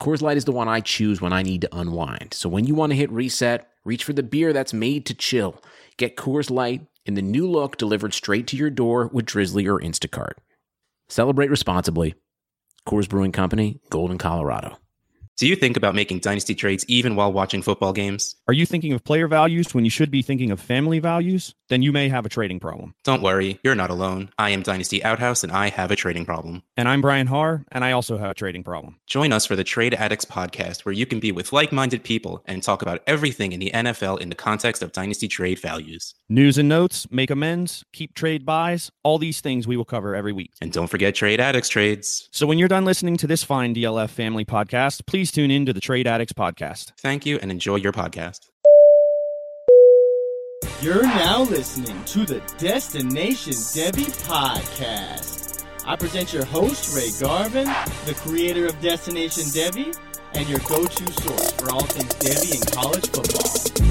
Coors Light is the one I choose when I need to unwind. So when you want to hit reset, reach for the beer that's made to chill. Get Coors Light in the new look delivered straight to your door with Drizly or Instacart. Celebrate responsibly. Coors Brewing Company, Golden, Colorado. Do you think about making dynasty trades even while watching football games? Are you thinking of player values when you should be thinking of family values? Then you may have a trading problem. Don't worry, you're not alone. I am Dynasty Outhouse and I have a trading problem. And I'm Brian Haar, and I also have a trading problem. Join us for the Trade Addicts podcast, where you can be with like minded people and talk about everything in the NFL in the context of dynasty trade values. News and notes, make amends, keep trade buys, all these things we will cover every week. And don't forget Trade Addicts trades. So when you're done listening to this fine DLF family podcast, please tune in to the Trade Addicts podcast. Thank you and enjoy your podcast. You're now listening to the Destination Devy podcast. I present your host, Ray Garvin, the creator of Destination Devy, and your go to source for all things Devy and college football.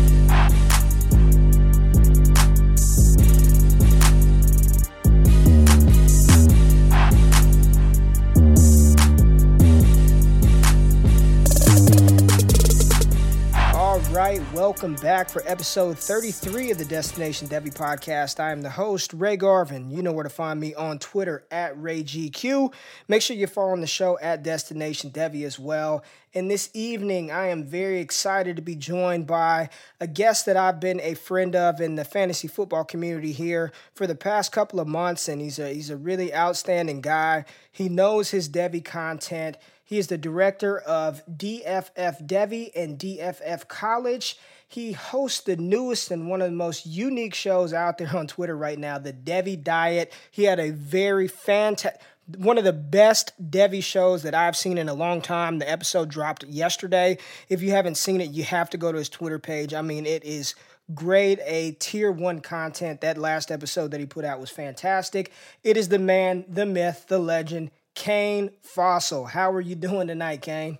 Right, welcome back for episode 33 of the Destination Devy podcast. I am the host, Ray Garvin. You know where to find me on Twitter at RayGQ. Make sure you're following the show at Destination Devy as well. And this evening, I am very excited to be joined by a guest that I've been a friend of in the fantasy football community here for the past couple of months. And he's a, he's a really outstanding guy. He knows his Devy content. He is the director of DFF Devy and DFF College. He hosts the newest and one of the most unique shows out there on Twitter right now, the Devy Diet. He had a very fantastic one of the best Devy shows that I've seen in a long time. The episode dropped yesterday. If you haven't seen it, you have to go to his Twitter page. I mean, it is grade A tier one content. That last episode that he put out was fantastic. It is the man, the myth, the legend, Kane Fossil. How are you doing tonight, Kane?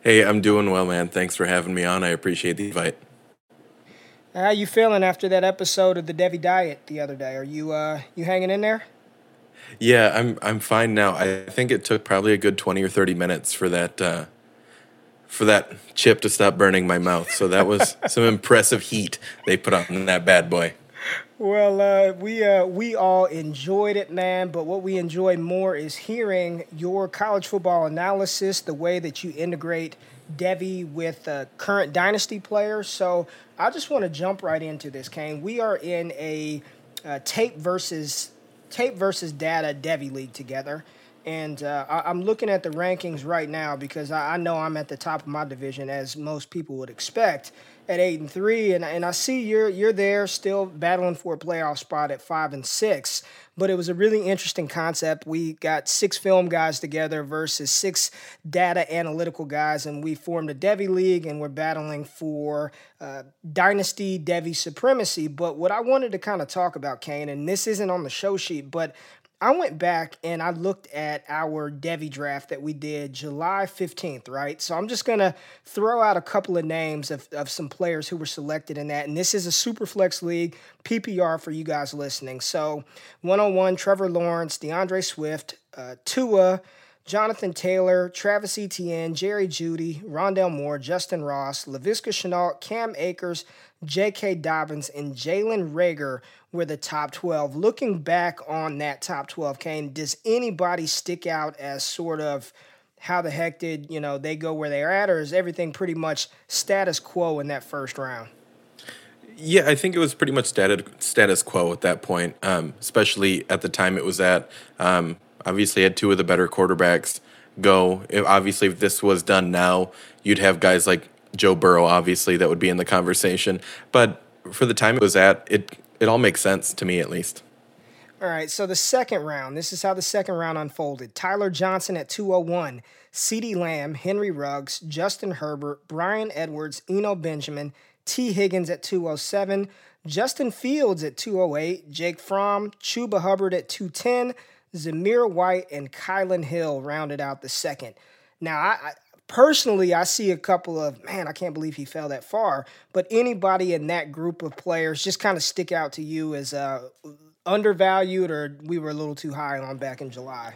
Hey, I'm doing well, man. Thanks for having me on. I appreciate the invite. How you feeling after that episode of the Devy Diet the other day? Are you uh you hanging in there? Yeah, I'm I'm fine now. I think it took probably a good 20 or 30 minutes for that uh, for that chip to stop burning my mouth. So that was some impressive heat they put on that bad boy. Well, uh, we uh, we all enjoyed it, man. But what we enjoy more is hearing your college football analysis, the way that you integrate Devy with uh, current dynasty players. So I just want to jump right into this, Kane. We are in a uh, tape versus tape versus data Devy league together. And uh, I, am looking at the rankings right now because I know I'm at the top of my division, as most people would expect at eight and three, and and I see you're you're there still battling for a playoff spot at five and six. But it was a really interesting concept. We got six film guys together versus six data analytical guys, and we formed a Devy league, and we're battling for uh, dynasty Devy supremacy. But what I wanted to kind of talk about, Kane, and this isn't on the show sheet, but I went back and I looked at our Devy draft that we did July 15th, right? So I'm just going to throw out a couple of names of, of some players who were selected in that. And this is a super flex league, PPR for you guys listening. So 101, Trevor Lawrence, DeAndre Swift, uh, Tua, Jonathan Taylor, Travis Etienne, Jerry Jeudy, Rondale Moore, Justin Ross, Laviska Shenault, Cam Akers, J.K. Dobbins, and Jalen Reagor were the top 12. Looking back on that top 12, Kane, does anybody stick out as sort of how the heck did you know they go where they are at, or is everything pretty much status quo in that first round? Yeah, I think it was pretty much status status quo at that point, um, especially at the time it was at. Um, obviously, had two of the better quarterbacks go. If, obviously, if this was done now, you'd have guys like Joe Burrow, obviously, that would be in the conversation. But for the time it was at, it it all makes sense to me at least. All right, so the second round, this is how the second round unfolded. Tyler Johnson at 201, CeeDee Lamb, Henry Ruggs, Justin Herbert, Bryan Edwards, Eno Benjamin, Tee Higgins at 207, Justin Fields at 208, Jake Fromm, Chuba Hubbard at 210, Zamir White, and Kylin Hill rounded out the second. Now, I, I personally, I see a couple of man, I can't believe he fell that far. But anybody in that group of players just kind of stick out to you as uh, undervalued, or we were a little too high on back in July.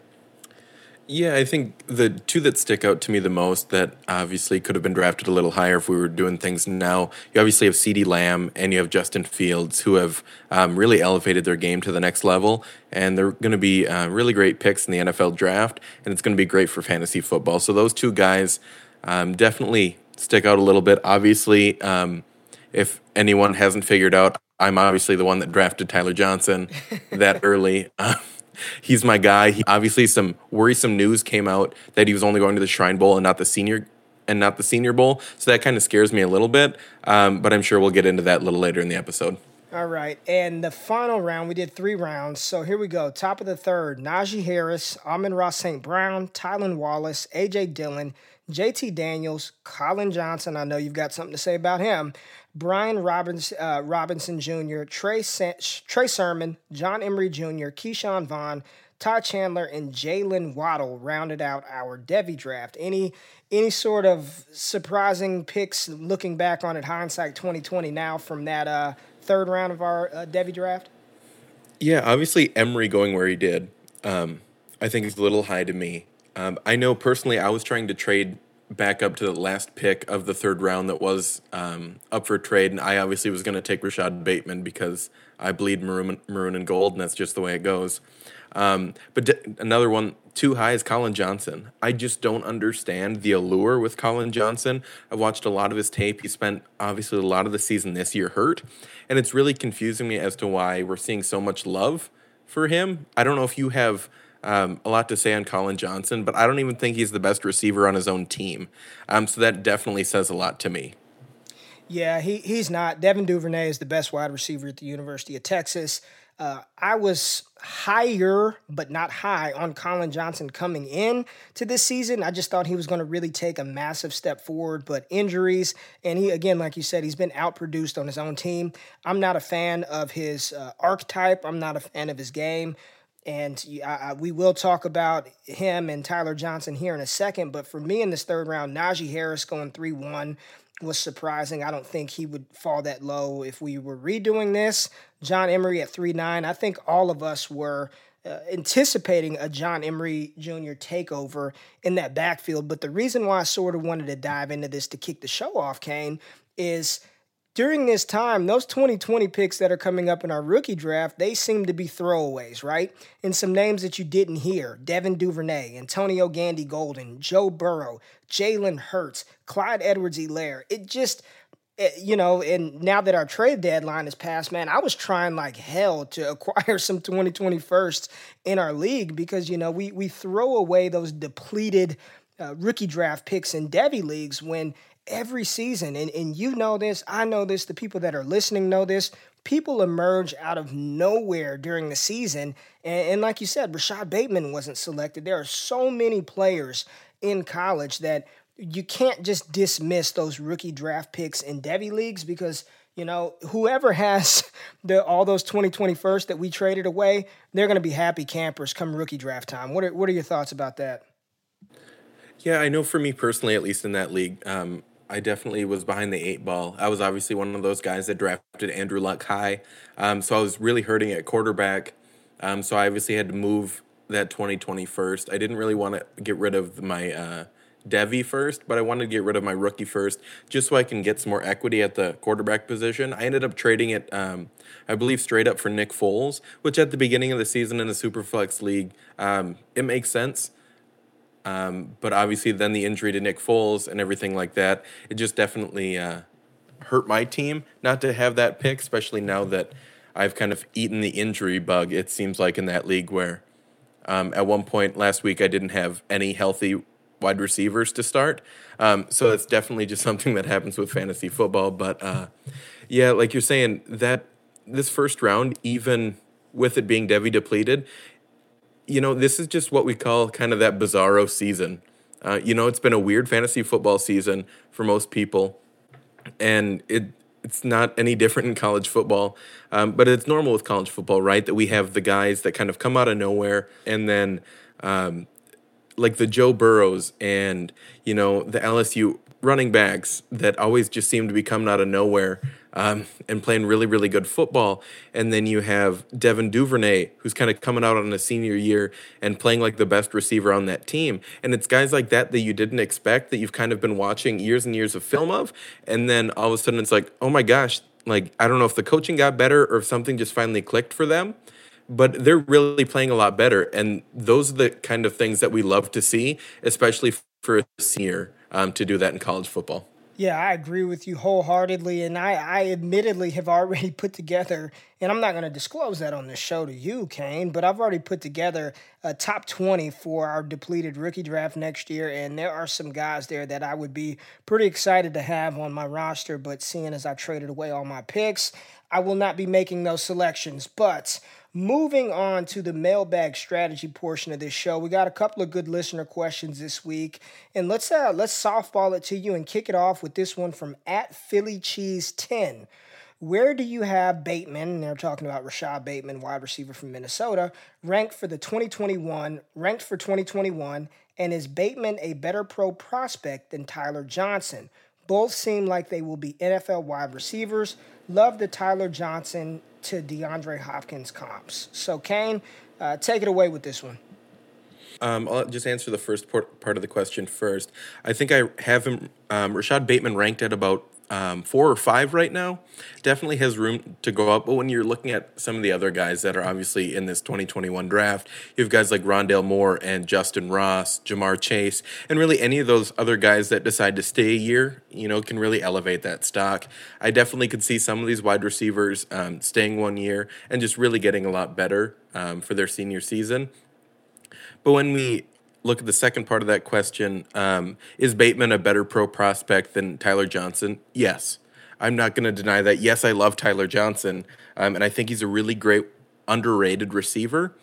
Yeah, I think the two that stick out to me the most that obviously could have been drafted a little higher if we were doing things now. You obviously have CeeDee Lamb and you have Justin Fields who have um, really elevated their game to the next level. And they're going to be uh, really great picks in the NFL draft. And it's going to be great for fantasy football. So those two guys um, definitely stick out a little bit. Obviously, um, if anyone hasn't figured out, I'm obviously the one that drafted Tyler Johnson that early. He's my guy. He, obviously, some worrisome news came out that he was only going to the Shrine Bowl and not the Senior and not the Senior Bowl. So that kind of scares me a little bit. Um, but I'm sure we'll get into that a little later in the episode. All right, and the final round, we did three rounds. So here we go. Top of the third, Najee Harris, Amon Ross St. Brown, Tylan Wallace, AJ Dillon, JT Daniels, Collin Johnson. I know you've got something to say about him. Brian Robbins, uh, Robinson Jr., Trey, Trey Sermon, John Emery Jr., Ke'Shawn Vaughn, Todd Chandler, and Jaylen Waddle rounded out our Devy draft. Any any sort of surprising picks looking back on it, hindsight 2020 now from that uh, third round of our uh, Devy draft? Yeah, obviously Emery going where he did, um, I think is a little high to me. Um, I know personally I was trying to trade back up to the last pick of the third round that was um, up for trade. And I obviously was going to take Rashod Bateman because I bleed maroon, maroon and gold, and that's just the way it goes. Um, but d- another one too high is Collin Johnson. I just don't understand the allure with Collin Johnson. I've watched a lot of his tape. He spent obviously a lot of the season this year hurt, and it's really confusing me as to why we're seeing so much love for him. I don't know if you have um, a lot to say on Collin Johnson, but I don't even think he's the best receiver on his own team. Um, so that definitely says a lot to me. Yeah, he, he's not. Devin Duvernay is the best wide receiver at the University of Texas. Uh, I was higher, but not high, on Collin Johnson coming in to this season. I just thought he was going to really take a massive step forward, but injuries, and he, again, like you said, he's been outproduced on his own team. I'm not a fan of his uh, archetype, I'm not a fan of his game. And I, I, we will talk about him and Tyler Johnson here in a second. But for me in this third round, Najee Harris going 3 1 was surprising. I don't think he would fall that low if we were redoing this. John Emery at 3 9. I think all of us were. Uh, anticipating a John Emery Jr. takeover in that backfield. But the reason why I sort of wanted to dive into this to kick the show off, Kane, is during this time, those 2020 picks that are coming up in our rookie draft, they seem to be throwaways, right? And some names that you didn't hear Devin Duvernay, Antonio Gandy Golden, Joe Burrow, Jalen Hurts, Clyde Edwards Helaire. It just, eh, you know, and now that our trade deadline is passed, man, I was trying like hell to acquire some 2020 firsts in our league because, you know, we, we throw away those depleted uh, rookie draft picks in Devy leagues when every season, and, and you know this, I know this, the people that are listening know this. People emerge out of nowhere during the season. And, and like you said, Rashod Bateman wasn't selected. There are so many players in college that you can't just dismiss those rookie draft picks in Devy leagues because you know whoever has the all those 2021st that we traded away, they're going to be happy campers come rookie draft time. What are what are your thoughts about that? Yeah, I know for me personally, at least in that league, um, I definitely was behind the eight ball. I was obviously one of those guys that drafted Andrew Luck high. Um, so I was really hurting at quarterback. Um, so I obviously had to move that 2020 first. I didn't really want to get rid of my uh, Devy first, but I wanted to get rid of my rookie first just so I can get some more equity at the quarterback position. I ended up trading it, um, I believe, straight up for Nick Foles, which at the beginning of the season in the Superflex League, um, it makes sense Um, but obviously, then the injury to Nick Foles and everything like that, it just definitely uh, hurt my team not to have that pick, especially now that I've kind of eaten the injury bug, it seems like, in that league where um, at one point last week I didn't have any healthy wide receivers to start. Um, so it's definitely just something that happens with fantasy football. But uh, yeah, like you're saying, that this first round, even with it being Devy depleted, you know, this is just what we call kind of that bizarro season. Uh, you know, it's been a weird fantasy football season for most people, and it it's not any different in college football. Um, but it's normal with college football, right? That we have the guys that kind of come out of nowhere, and then um, like the Joe Burrows and you know the LSU running backs that always just seem to be coming out of nowhere um, and playing really, really good football. And then you have Devin Duvernay, who's kind of coming out on a senior year and playing like the best receiver on that team. And it's guys like that that you didn't expect that you've kind of been watching years and years of film of. And then all of a sudden it's like, oh my gosh, like I don't know if the coaching got better or if something just finally clicked for them. But they're really playing a lot better. And those are the kind of things that we love to see, especially for a senior um, to do that in college football. Yeah, I agree with you wholeheartedly. And I, I admittedly have already put together, and I'm not going to disclose that on this show to you, Kane, but I've already put together a top 20 for our depleted rookie draft next year. And there are some guys there that I would be pretty excited to have on my roster. But seeing as I traded away all my picks, I will not be making those selections. But Moving on to the mailbag strategy portion of this show, we got a couple of good listener questions this week, and let's uh, let's softball it to you and kick it off with this one from at Philly Cheese Ten. Where do you have Bateman? They're talking about Rashod Bateman, wide receiver from Minnesota, ranked for the 2021, ranked for 2021, and is Bateman a better pro prospect than Tyler Johnson? Both seem like they will be NFL wide receivers. Love the Tyler Johnson to DeAndre Hopkins comps. So, Kane, uh, take it away with this one. Um, I'll just answer the first part, of the question first. I think I have him, um, Rashod Bateman ranked at about um, four or five right now. Definitely has room to go up. But when you're looking at some of the other guys that are obviously in this 2021 draft, you have guys like Rondale Moore and Justin Ross, Ja'Marr Chase, and really any of those other guys that decide to stay a year, you know, can really elevate that stock. I definitely could see some of these wide receivers um, staying one year and just really getting a lot better um, for their senior season. But when we look at the second part of that question, um, is Bateman a better pro prospect than Tyler Johnson? Yes. I'm not going to deny that. Yes, I love Tyler Johnson, um, and I think he's a really great, underrated receiver.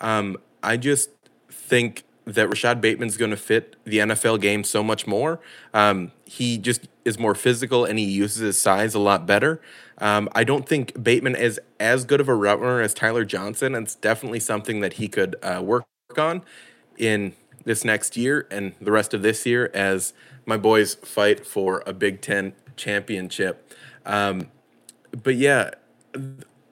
Um, I just think that Rashod Bateman's going to fit the NFL game so much more. Um, he just is more physical and he uses his size a lot better. Um, I don't think Bateman is as good of a runner as Tyler Johnson, and it's definitely something that he could uh, work on in this next year and the rest of this year as my boys fight for a Big Ten championship. Um, but yeah,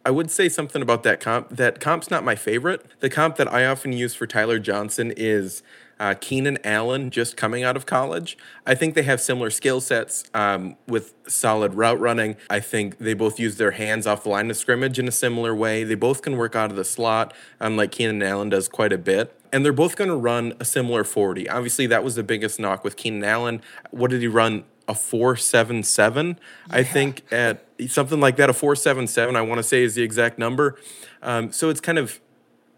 I would say something about that comp. That comp's not my favorite. The comp that I often use for Tyler Johnson is uh, Keenan Allen just coming out of college. I think they have similar skill sets um, with solid route running. I think they both use their hands off the line of scrimmage in a similar way. They both can work out of the slot, um, like Keenan Allen does quite a bit. And they're both going to run a similar 40. Obviously, that was the biggest knock with Keenan Allen. What did he run? A 477, yeah. I think, at something like that. A 477, I want to say, is the exact number. Um, so it's kind of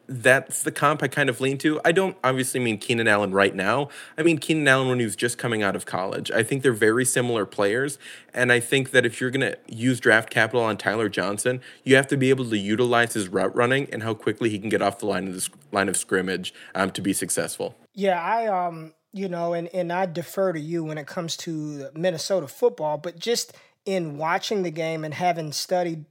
that's the comp I kind of lean to. I don't obviously mean Keenan Allen right now. I mean Keenan Allen when he was just coming out of college. I think they're very similar players. And I think that if you're going to use draft capital on Tyler Johnson, you have to be able to utilize his route running and how quickly he can get off the line of the line of scrimmage um, to be successful. Yeah, I um, you know, and and I defer to you when it comes to Minnesota football, but just in watching the game and having studied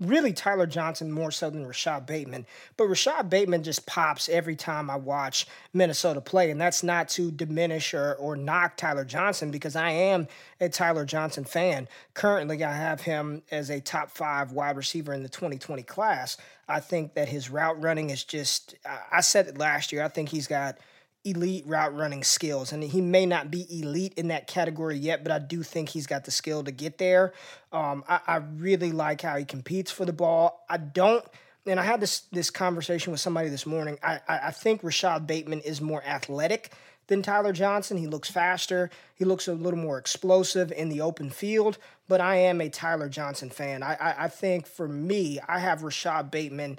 really Tyler Johnson more so than Rashod Bateman. But Rashod Bateman just pops every time I watch Minnesota play. And that's not to diminish or, or knock Tyler Johnson because I am a Tyler Johnson fan. Currently, I have him as a top five wide receiver in the 2020 class. I think that his route running is just, I said it last year, I think he's got – elite route running skills. And he may not be elite in that category yet, but I do think he's got the skill to get there. Um, I, I, really like how he competes for the ball. I don't, and I had this this conversation with somebody this morning. I, I, I think Rashod Bateman is more athletic than Tyler Johnson. He looks faster. He looks a little more explosive in the open field. But I am a Tyler Johnson fan. I, I, I think for me, I have Rashod Bateman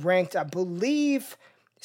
ranked, I believe,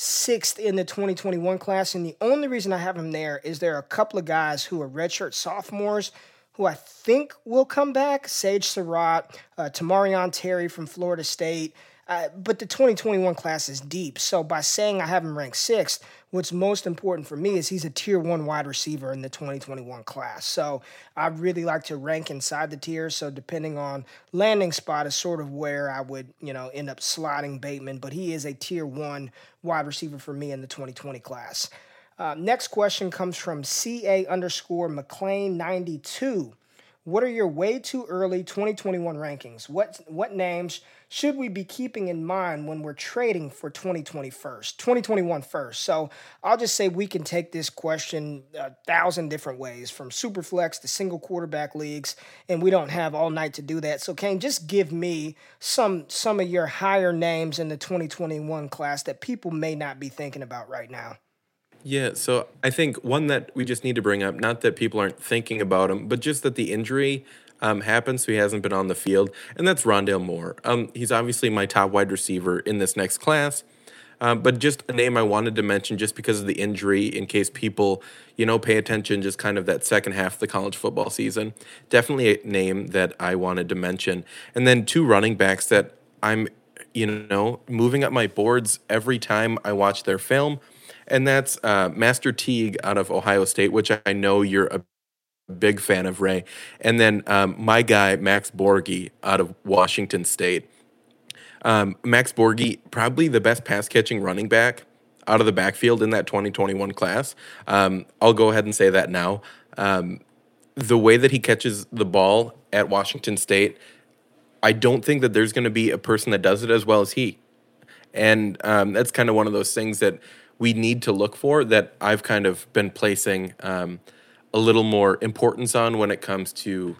sixth in the 2021 class. And the only reason I have him there is there are a couple of guys who are redshirt sophomores who I think will come back Sage Surratt, uh, Tamorrion Terry from Florida State. Uh, but the 2021 class is deep. So by saying I have him ranked sixth, what's most important for me is he's a tier one wide receiver in the 2021 class. So I really like to rank inside the tier. So depending on landing spot is sort of where I would, you know, end up sliding Bateman. But he is a tier one wide receiver for me in the 2020 class. Uh, next question comes from CA underscore McLean 92. What are your way too early 2021 rankings? What what names should we be keeping in mind when we're trading for 2020 first, 2021 first? So I'll just say we can take this question a thousand different ways, from superflex to single quarterback leagues, and we don't have all night to do that. So Kane, just give me some some of your higher names in the 2021 class that people may not be thinking about right now. Yeah, so I think one that we just need to bring up, not that people aren't thinking about him, but just that the injury um, happened, so he hasn't been on the field, and that's Rondale Moore. Um, he's obviously my top wide receiver in this next class, um, but just a name I wanted to mention just because of the injury, in case people, you know, pay attention just kind of that second half of the college football season. Definitely a name that I wanted to mention. And then two running backs that I'm, you know, moving up my boards every time I watch their film and that's uh, Master Teague out of Ohio State, which I know you're a big fan of, Ray. And then um, my guy, Max Borghi out of Washington State. Um, Max Borghi, probably the best pass catching running back out of the backfield in that 2021 class. Um, I'll go ahead and say that now. Um, the way that he catches the ball at Washington State, I don't think that there's going to be a person that does it as well as he. And um, that's kind of one of those things that we need to look for that I've kind of been placing um, a little more importance on when it comes to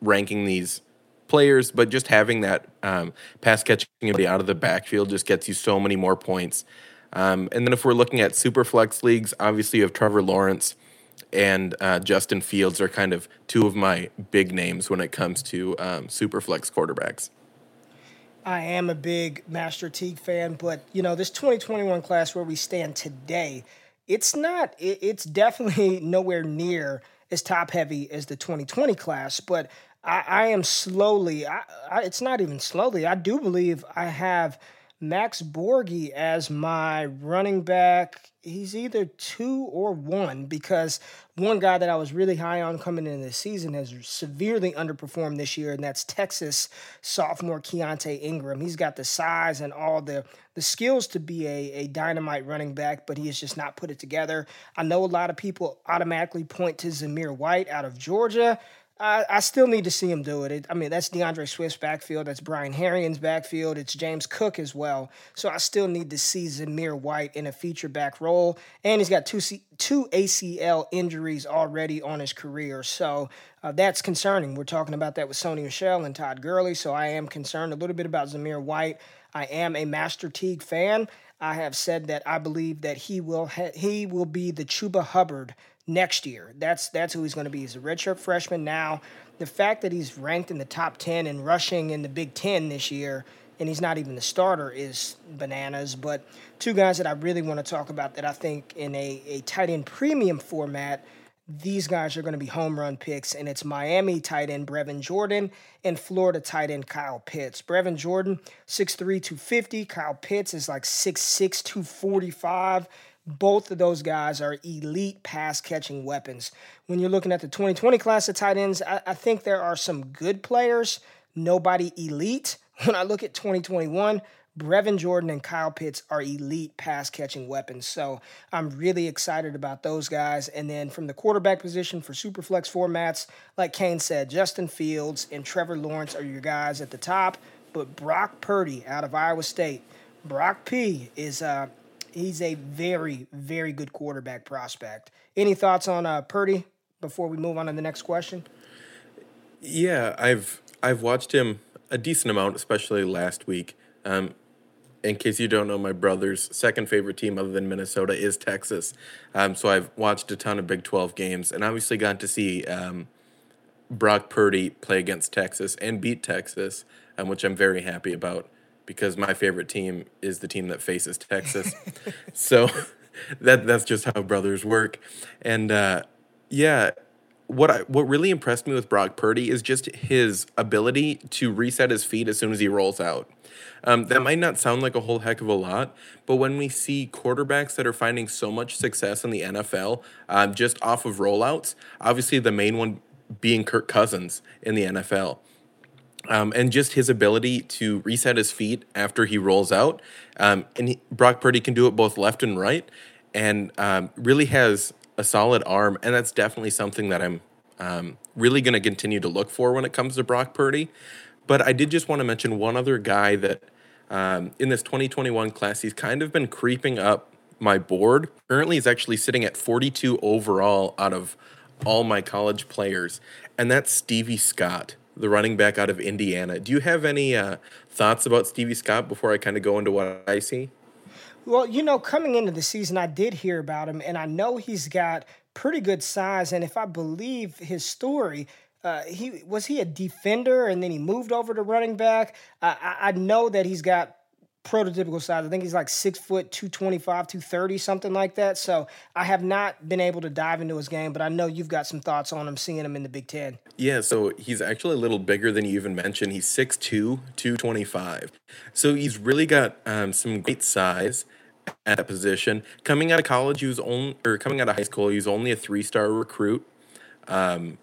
ranking these players, but just having that um, pass catching ability out of the backfield just gets you so many more points. Um, and then if we're looking at super flex leagues, obviously you have Trevor Lawrence and uh, Justin Fields are kind of two of my big names when it comes to um, super flex quarterbacks. I am a big Master Teague fan, but you know, this 2021 class where we stand today, it's not, it's definitely nowhere near as top heavy as the 2020 class, but I, I am slowly, I, I, it's not even slowly, I do believe I have Max Borghi as my running back. He's either two or one because one guy that I was really high on coming into the season has severely underperformed this year, and that's Texas sophomore Keaontay Ingram. He's got the size and all the the skills to be a, a dynamite running back, but he has just not put it together. I know a lot of people automatically point to Zamir White out of Georgia. I, still need to see him do it. it. I mean, that's DeAndre Swift's backfield. That's Brian Herrien's backfield. It's James Cook as well. So I still need to see Zamir White in a feature back role. And he's got two C- two ACL injuries already on his career. So uh, that's concerning. We're talking about that with Sony Michel and Todd Gurley. So I am concerned a little bit about Zamir White. I am a Master Teague fan. I have said that I believe that he will ha- he will be the Chuba Hubbard next year. That's that's who he's going to be. He's a redshirt freshman now. The fact that he's ranked in the top 10 and rushing in the Big 10 this year and he's not even the starter is bananas. But two guys that I really want to talk about that I think in a, a tight end premium format, these guys are going to be home run picks, and it's Miami tight end Brevin Jordan and Florida tight end Kyle Pitts. Brevin Jordan, 6'3, 250. Kyle Pitts is like 6'6, 245. Both of those guys are elite pass catching weapons. When you're looking at the 2020 class of tight ends, I, I think there are some good players, nobody elite. When I look at 2021, Brevin Jordan and Kyle Pitts are elite pass catching weapons. So I'm really excited about those guys. And then from the quarterback position for Superflex formats, like Kane said, Justin Fields and Trevor Lawrence are your guys at the top. But Brock Purdy out of Iowa State, Brock P is uh, he's a very, very good quarterback prospect. Any thoughts on uh, Purdy before we move on to the next question? Yeah, I've I've watched him a decent amount, especially last week. Um, in case you don't know, my brother's second favorite team other than Minnesota is Texas. Um, so I've watched a ton of Big 12 games and obviously got to see um, Brock Purdy play against Texas and beat Texas, um, which I'm very happy about because my favorite team is the team that faces Texas. so that that's just how brothers work. And uh, yeah, what I, what really impressed me with Brock Purdy is just his ability to reset his feet as soon as he rolls out. Um, that might not sound like a whole heck of a lot, but when we see quarterbacks that are finding so much success in the NFL um, just off of rollouts, obviously the main one being Kirk Cousins in the NFL. Um, and just his ability to reset his feet after he rolls out. Um, and he, Brock Purdy can do it both left and right, and um, really has a solid arm. And that's definitely something that I'm um, really going to continue to look for when it comes to Brock Purdy. But I did just want to mention one other guy that um, in this 2021 class, he's kind of been creeping up my board. Currently, he's actually sitting at 42 overall out of all my college players, and that's Stevie Scott, the running back out of Indiana. Do you have any uh, thoughts about Stevie Scott before I kind of go into what I see? Well, you know, coming into the season, I did hear about him, and I know he's got pretty good size. And if I believe his story, uh, he was he a defender, and then he moved over to running back. I, I know that he's got prototypical size. I think he's like six foot, 225, 230, something like that. So I have not been able to dive into his game, but I know you've got some thoughts on him seeing him in the Big Ten. Yeah, so he's actually a little bigger than you even mentioned. He's 6'2, 225. So he's really got um, some great size at that position. Coming out of college, he was only, or coming out of high school, he was only a three star recruit. Um,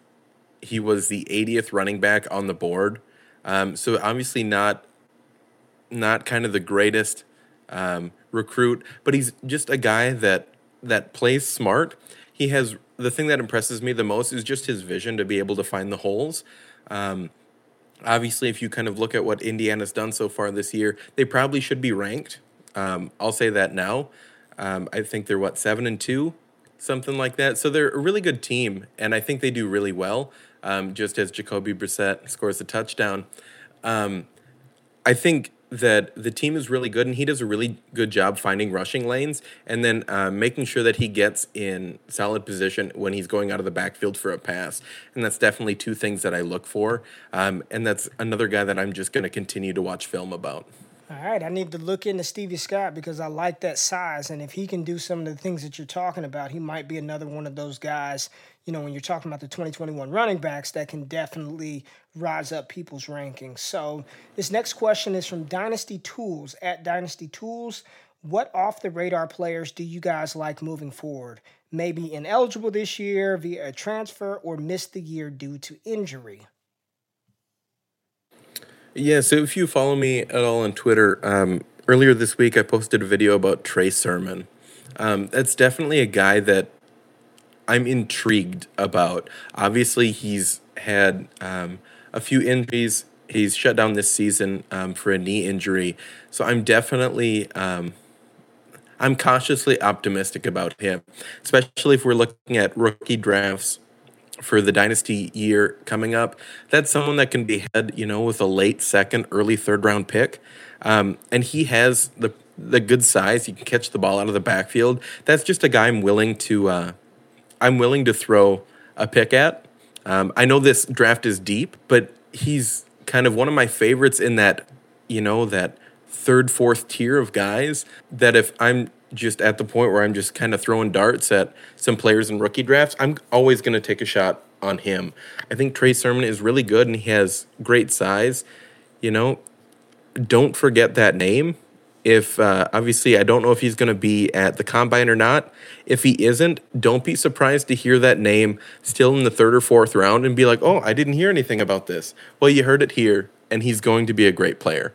he was the 80th running back on the board. Um, so obviously not not kind of the greatest um, recruit, but he's just a guy that that plays smart. He has the thing that impresses me the most is just his vision to be able to find the holes. Um, obviously, if you kind of look at what Indiana's done so far this year, they probably should be ranked. Um, I'll say that now. Um, I think they're what seven and two, something like that. So they're a really good team, and I think they do really well. Um, just as Jacoby Brissett scores a touchdown, um, I think that the team is really good and he does a really good job finding rushing lanes and then uh, making sure that he gets in solid position when he's going out of the backfield for a pass. And that's definitely two things that I look for. Um, and that's another guy that I'm just going to continue to watch film about. All right, I need to look into Stevie Scott because I like that size. And if he can do some of the things that you're talking about, he might be another one of those guys you know, when you're talking about the 2021 running backs, that can definitely rise up people's rankings. So this next question is from Dynasty Tools at Dynasty Tools. What off the radar players do you guys like moving forward? Maybe ineligible this year via a transfer or missed the year due to injury? Yeah, so if you follow me at all on Twitter, um, earlier this week I posted a video about Trey Sermon. Um, that's definitely a guy that I'm intrigued about. Obviously, he's had um, a few injuries. He's shut down this season um, for a knee injury, so I'm definitely um, I'm cautiously optimistic about him, especially if we're looking at rookie drafts for the dynasty year coming up. That's someone that can be had, you know, with a late second, early third round pick, um, and he has the the good size. He can catch the ball out of the backfield. That's just a guy I'm willing to. Uh, I'm willing to throw a pick at. Um, I know this draft is deep, but he's kind of one of my favorites in that, you know, that third, fourth tier of guys that if I'm just at the point where I'm just kind of throwing darts at some players in rookie drafts, I'm always going to take a shot on him. I think Trey Sermon is really good and he has great size. You know, don't forget that name if uh, obviously I don't know if he's going to be at the combine or not. If he isn't, don't be surprised to hear that name still in the third or fourth round and be like, "Oh, I didn't hear anything about this." Well, you heard it here, and he's going to be a great player.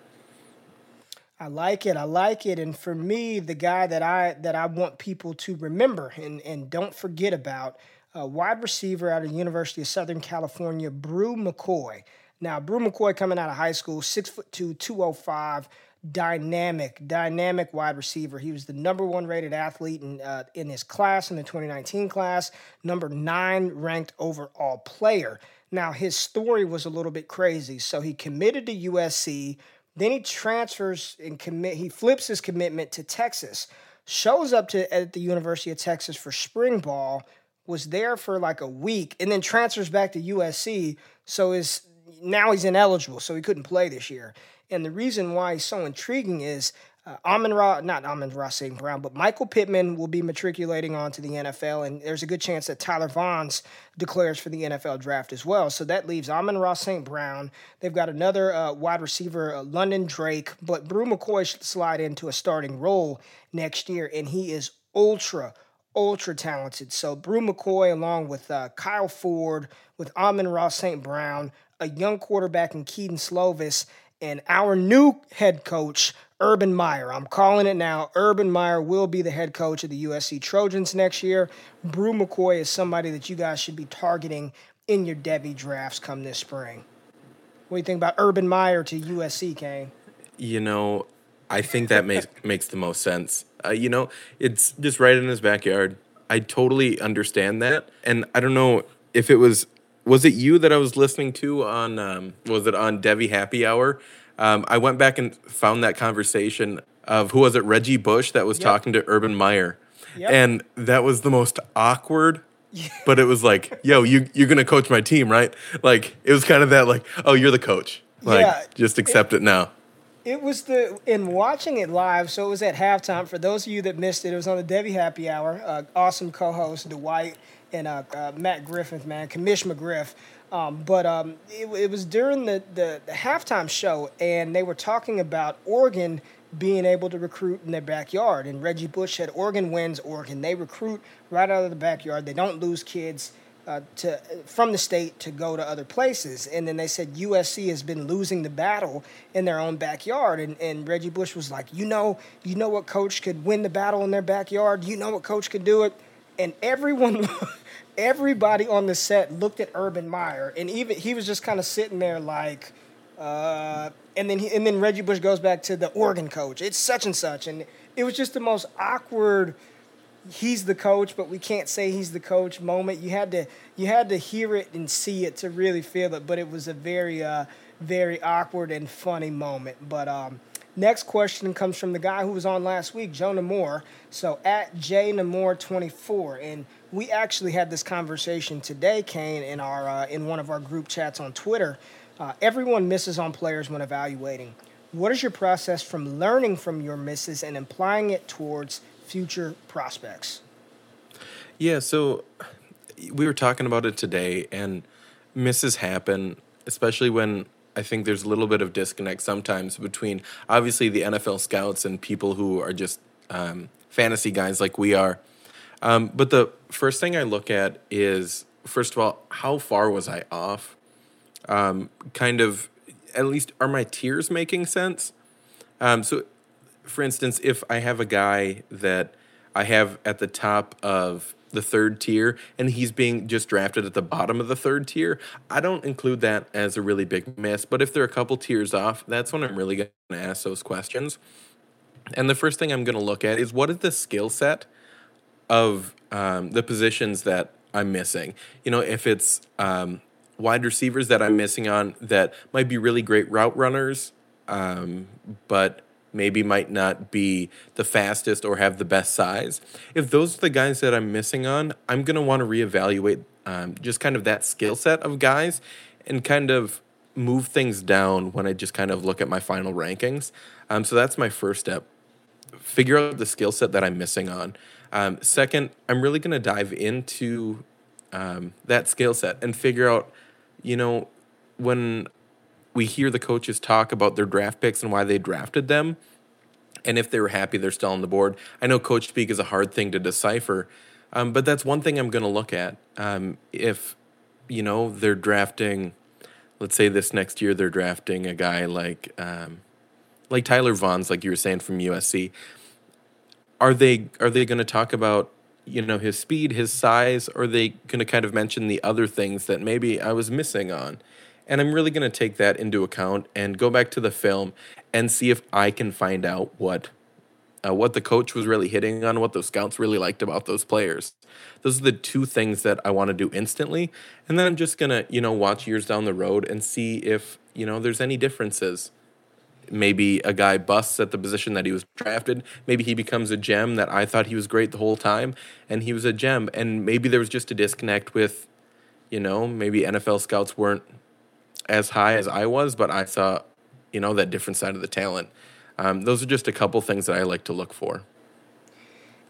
I like it. I like it. And for me, the guy that I that I want people to remember and and don't forget about, a wide receiver out of University of Southern California, Bru McCoy. Now, Bru McCoy coming out of high school, six foot two, 205 dynamic, dynamic wide receiver. He was the number one rated athlete in uh, in his class in the 2019 class, number nine ranked overall player. Now his story was a little bit crazy. So he committed to USC, Then he transfers and commit. He flips his commitment to Texas. Shows up to at the University of Texas for spring ball. Was there for like a week, and then transfers back to USC. So is now he's ineligible, so he couldn't play this year. And the reason why he's so intriguing is uh, Amon Ra, not Amon-Ra St. Brown, but Michael Pittman will be matriculating onto the NFL, and there's a good chance that Tyler Vaughns declares for the NFL draft as well. So that leaves Amon-Ra St. Brown. They've got another uh, wide receiver, uh, London Drake, but Bru McCoy should slide into a starting role next year, and he is ultra, ultra talented. So Bru McCoy, along with uh, Kyle Ford, with Amon-Ra St. Brown, a young quarterback in Kedon Slovis, and our new head coach, Urban Meyer. I'm calling it now. Urban Meyer will be the head coach of the USC Trojans next year. Bru McCoy is somebody that you guys should be targeting in your Devy drafts come this spring. What do you think about Urban Meyer to USC, Kane? You know, I think that makes makes the most sense. Uh, you know, it's just right in his backyard. I totally understand that, and I don't know if it was was it you that I was listening to on um, was it on Devy Happy Hour? Um, I went back and found that conversation of who was it Reggie Bush that was yep. talking to Urban Meyer, yep. and that was the most awkward. but it was like, yo, you you're gonna coach my team, right? Like it was kind of that like, oh, you're the coach. Like yeah, just accept it, it now. It was the in watching it live. So it was at halftime. For those of you that missed it, it was on the Devy Happy Hour. Uh, awesome co-host Dwight and uh, uh, Matt Griffith, man, Commish McGriff. Um, but um, it, it, was during the, the, the, halftime show, and they were talking about Oregon being able to recruit in their backyard. And Reggie Bush said Oregon wins Oregon. They recruit right out of the backyard. They don't lose kids uh, to from the state to go to other places. And then they said USC has been losing the battle in their own backyard. And, and Reggie Bush was like, you know, you know what coach could win the battle in their backyard. You know what coach could do it. And everyone everybody on the set looked at Urban Meyer, and even he was just kind of sitting there like, uh, and then he, and then Reggie Bush goes back to the Oregon coach. It's such and such, and it was just the most awkward. He's the coach, but we can't say he's the coach moment. You had to you had to hear it and see it to really feel it, but it was a very uh, very awkward and funny moment. But um, Next question comes from the guy who was on last week, Joe Namor. So at J Namor 24, and we actually had this conversation today, Kane, in our uh, in one of our group chats on Twitter. Uh, everyone misses on players when evaluating. What is your process from learning from your misses and applying it towards future prospects? Yeah, so we were talking about it today, and misses happen, especially when I think there's a little bit of disconnect sometimes between obviously the NFL scouts and people who are just um, fantasy guys like we are. Um, but the first thing I look at is, first of all, how far was I off? Um, kind of, at least, are my tiers making sense? Um, so, for instance, if I have a guy that I have at the top of the third tier and he's being just drafted at the bottom of the third tier, I don't include that as a really big miss. But if they're a couple tiers off, that's when I'm really going to ask those questions. And the first thing I'm going to look at is what is the skill set of um, the positions that I'm missing. You know, if it's um, wide receivers that I'm missing on that might be really great route runners, um, but maybe might not be the fastest or have the best size. If those are the guys that I'm missing on, I'm going to want to reevaluate um, just kind of that skill set of guys and kind of move things down when I just kind of look at my final rankings. Um, so that's my first step. Figure out the skill set that I'm missing on. Um, second, I'm really going to dive into um, that skill set and figure out, you know, when we hear the coaches talk about their draft picks and why they drafted them. And if they were happy, they're still on the board. I know coach speak is a hard thing to decipher, um, but that's one thing I'm going to look at. Um, if, you know, they're drafting, let's say this next year, they're drafting a guy like, um, like Tyler Vaughns, like you were saying from USC. Are they are they going to talk about you know his speed, his size? Or are they going to kind of mention the other things that maybe I was missing on? And I'm really going to take that into account and go back to the film and see if I can find out what uh, what the coach was really hitting on, what those scouts really liked about those players. Those are the two things that I want to do instantly, and then I'm just gonna you know watch years down the road and see if you know there's any differences. Maybe a guy busts at the position that he was drafted. Maybe he becomes a gem that I thought he was great the whole time, and he was a gem. And maybe there was just a disconnect with, you know, maybe NFL scouts weren't as high as I was, but I saw, you know, that different side of the talent. Um, those are just a couple things that I like to look for.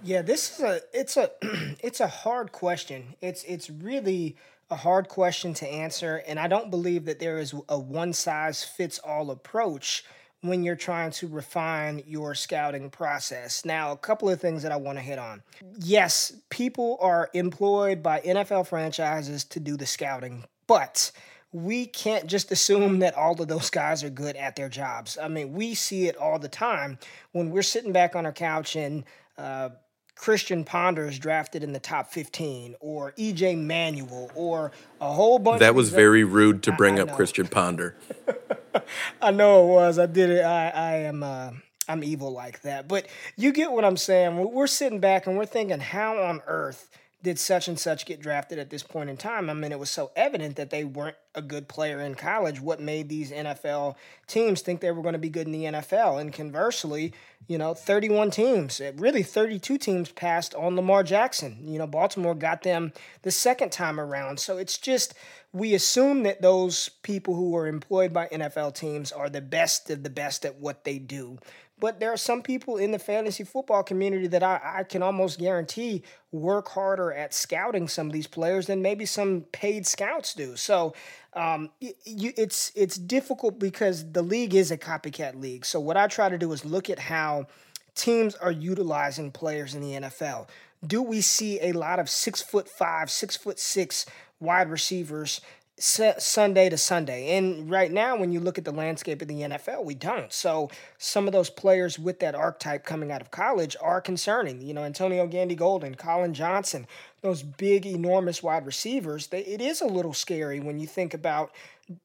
Yeah, this is a it's a it's a hard question. It's it's really a hard question to answer, and I don't believe that there is a one size fits all approach when you're trying to refine your scouting process. Now, a couple of things that I want to hit on. Yes, people are employed by NFL franchises to do the scouting, but we can't just assume that all of those guys are good at their jobs. I mean, we see it all the time when we're sitting back on our couch and uh, Christian Ponder is drafted in the top 15, or EJ Manuel, or a whole bunch. Of That was very rude to bring up Christian Ponder. I know it was. I did it. I, I am. Uh, I'm evil like that. But you get what I'm saying. We're sitting back and we're thinking, how on earth did such and such get drafted at this point in time? I mean, it was so evident that they weren't a good player in college. What made these NFL teams think they were going to be good in the NFL? And conversely, you know, 31 teams, eh, really 32 teams passed on Lamar Jackson. You know, Baltimore got them the second time around. So it's just, we assume that those people who are employed by NFL teams are the best of the best at what they do. But there are some people in the fantasy football community that I, I can almost guarantee work harder at scouting some of these players than maybe some paid scouts do. So um, you, it's it's difficult because the league is a copycat league. So what I try to do is look at how teams are utilizing players in the NFL. Do we see a lot of six foot five, six foot six wide receivers Sunday to Sunday. And right now, when you look at the landscape of the NFL, we don't. So some of those players with that archetype coming out of college are concerning. You know, Antonio Gandy Golden, Collin Johnson, those big, enormous wide receivers. They, it is a little scary when you think about,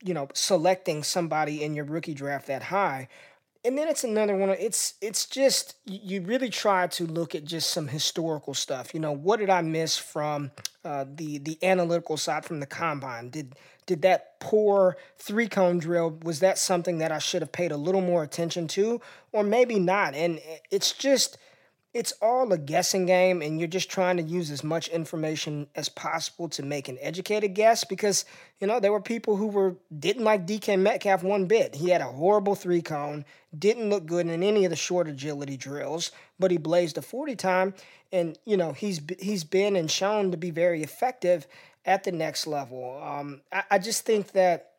you know, selecting somebody in your rookie draft that high and then it's another one it's it's just you really try to look at just some historical stuff. You know what did i miss from uh, the the analytical side from the combine? Did did that poor three cone drill was that something that i should have paid a little more attention to? Or maybe not. And it's just it's all a guessing game and you're just trying to use as much information as possible to make an educated guess because you know there were people who were didn't like DK Metcalf one bit. He had a horrible three cone, didn't look good in any of the short agility drills, but he blazed a 40 time and you know he's he's been and shown to be very effective at the next level. Um, I, I just think that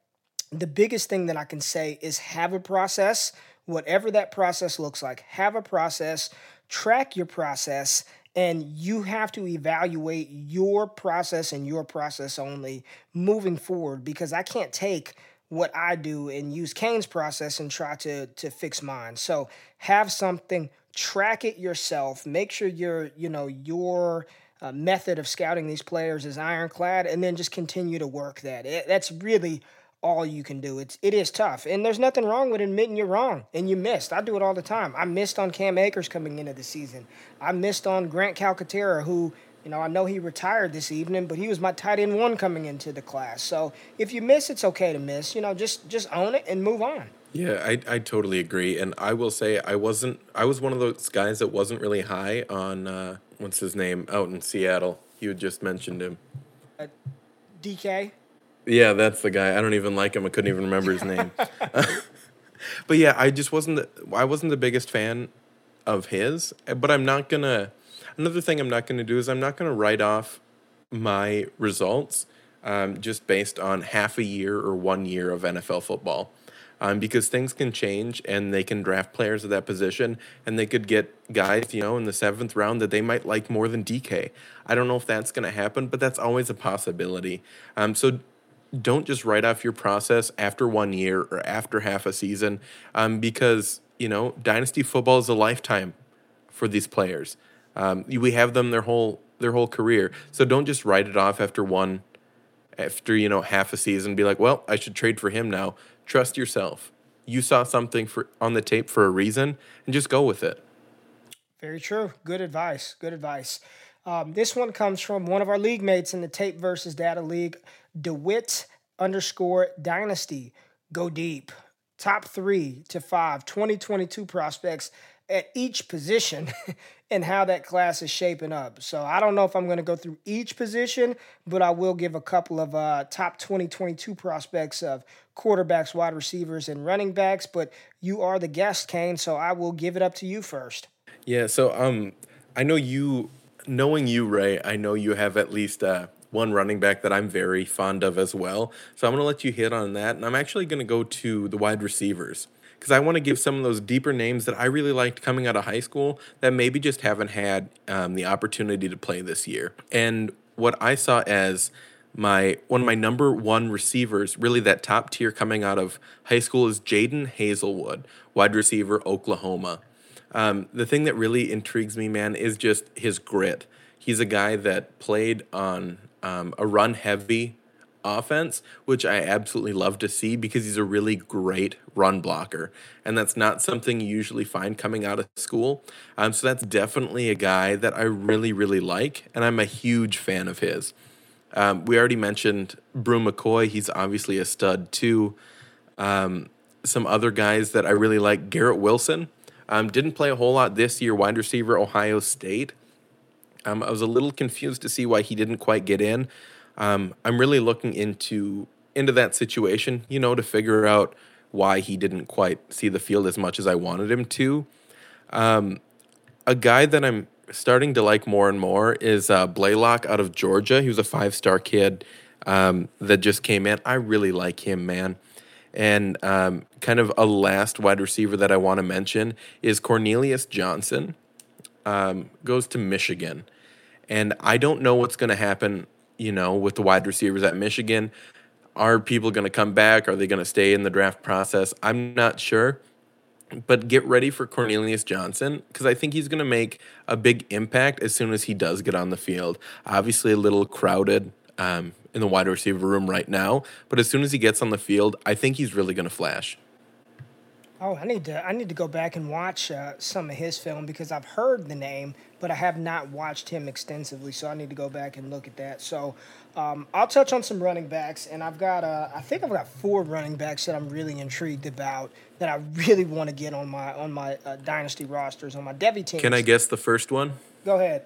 the biggest thing that I can say is have a process, whatever that process looks like. Have a process track your process and you have to evaluate your process and your process only moving forward because I can't take what I do and use Kane's process and try to to fix mine. So have something, track it yourself, make sure your you know your uh, method of scouting these players is ironclad, and then just continue to work that. It, that's really all you can do. It's it is tough, and there's nothing wrong with admitting you're wrong and you missed. I do it all the time. I missed on Cam Akers coming into the season. I missed on Grant Calcaterra, who you know I know he retired this evening, but he was my tight end one coming into the class. So if you miss, it's okay to miss. You know, just just own it and move on. Yeah, I I totally agree, and I will say I wasn't. I was one of those guys that wasn't really high on uh, what's his name out in Seattle. You had just mentioned him. Uh, DK. Yeah, that's the guy. I don't even like him. I couldn't even remember his name. but yeah, I just wasn't. The, I wasn't the biggest fan of his. But I'm not gonna. Another thing I'm not gonna do is I'm not gonna write off my results um, just based on half a year or one year of NFL football. Um, because things can change and they can draft players at that position and they could get guys, you know, in the seventh round that they might like more than DK. I don't know if that's going to happen, but that's always a possibility. Um, so don't just write off your process after one year or after half a season um, because you know dynasty football is a lifetime for these players. Um, we have them their whole their whole career. So don't just write it off after one after you know half a season be like well i should trade for him now. Trust yourself. You saw something for on the tape for a reason and just go with it. Very true. Good advice. Good advice. Um, this one comes from one of our league mates in the tape versus data league DeWitt underscore dynasty. Go deep. top three to five 2022 prospects at each position and how that class is shaping up. So I don't know if I'm going to go through each position, but I will give a couple of uh, top 2022 prospects of quarterbacks, wide receivers, and running backs. But you are the guest, Kane, so I will give it up to you first. Yeah, so um, I know you, knowing you, Ray, I know you have at least uh, one running back that I'm very fond of as well. So I'm going to let you hit on that. And I'm actually going to go to the wide receivers because I want to give some of those deeper names that I really liked coming out of high school that maybe just haven't had um, the opportunity to play this year. And what I saw as my one of my number one receivers, really that top tier coming out of high school, is Jadon Haselwood, wide receiver, Oklahoma. Um, the thing that really intrigues me, man, is just his grit. He's a guy that played on um, a run heavy offense, which I absolutely love to see because he's a really great run blocker. And that's not something you usually find coming out of school. Um, so that's definitely a guy that I really, really like. And I'm a huge fan of his. Um, we already mentioned Bru McCoy. He's obviously a stud too. Um, some other guys that I really like Garrett Wilson. Um, didn't play a whole lot this year, wide receiver, Ohio State. Um, I was a little confused to see why he didn't quite get in. Um, I'm really looking into into that situation, you know, to figure out why he didn't quite see the field as much as I wanted him to. Um, a guy that I'm starting to like more and more is uh, Blaylock out of Georgia. He was a five star kid um, that just came in. I really like him, man. And um, kind of a last wide receiver that I want to mention is Cornelius Johnson. Um, goes to Michigan. And I don't know what's going to happen you know, with the wide receivers at Michigan. Are people going to come back? Are they going to stay in the draft process? I'm not sure. But get ready for Cornelius Johnson because I think he's going to make a big impact as soon as he does get on the field. Obviously, a little crowded um, in the wide receiver room right now, but as soon as he gets on the field, I think he's really going to flash. Oh, I need to I need to go back and watch uh, some of his film because I've heard the name, but I have not watched him extensively. So I need to go back and look at that. So um, I'll touch on some running backs, and I've got uh, I think I've got four running backs that I'm really intrigued about that I really want to get on my on my uh, dynasty rosters on my Devy team. Can I guess the first one? Go ahead.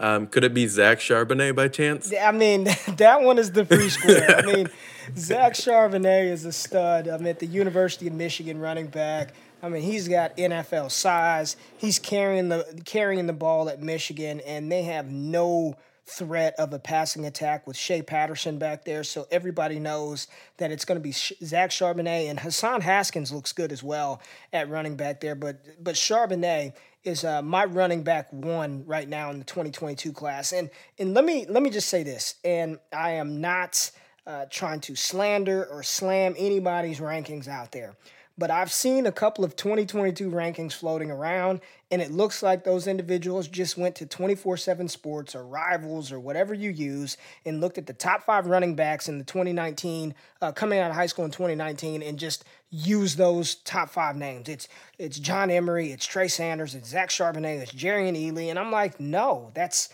Um, could it be Zach Charbonnet by chance? I mean, that one is the free square. I mean, Zach Charbonnet is a stud. I'm at the University of Michigan running back. I mean, he's got NFL size. He's carrying the carrying the ball at Michigan, and they have no threat of a passing attack with Shea Patterson back there. So everybody knows that it's going to be Zach Charbonnet and Hassan Haskins looks good as well at running back there. But but Charbonnet is uh, my running back one right now in the 2022 class. And and let me let me just say this. And I am not uh, trying to slander or slam anybody's rankings out there. But I've seen a couple of 2022 rankings floating around, and it looks like those individuals just went to 24 7 sports or rivals or whatever you use and looked at the top five running backs in the 2019, uh, coming out of high school in 2019, and just use those top five names. It's it's John Emery, it's Trey Sanders, it's Zach Charbonnet, it's Jerrion Ealy. And I'm like, no, that's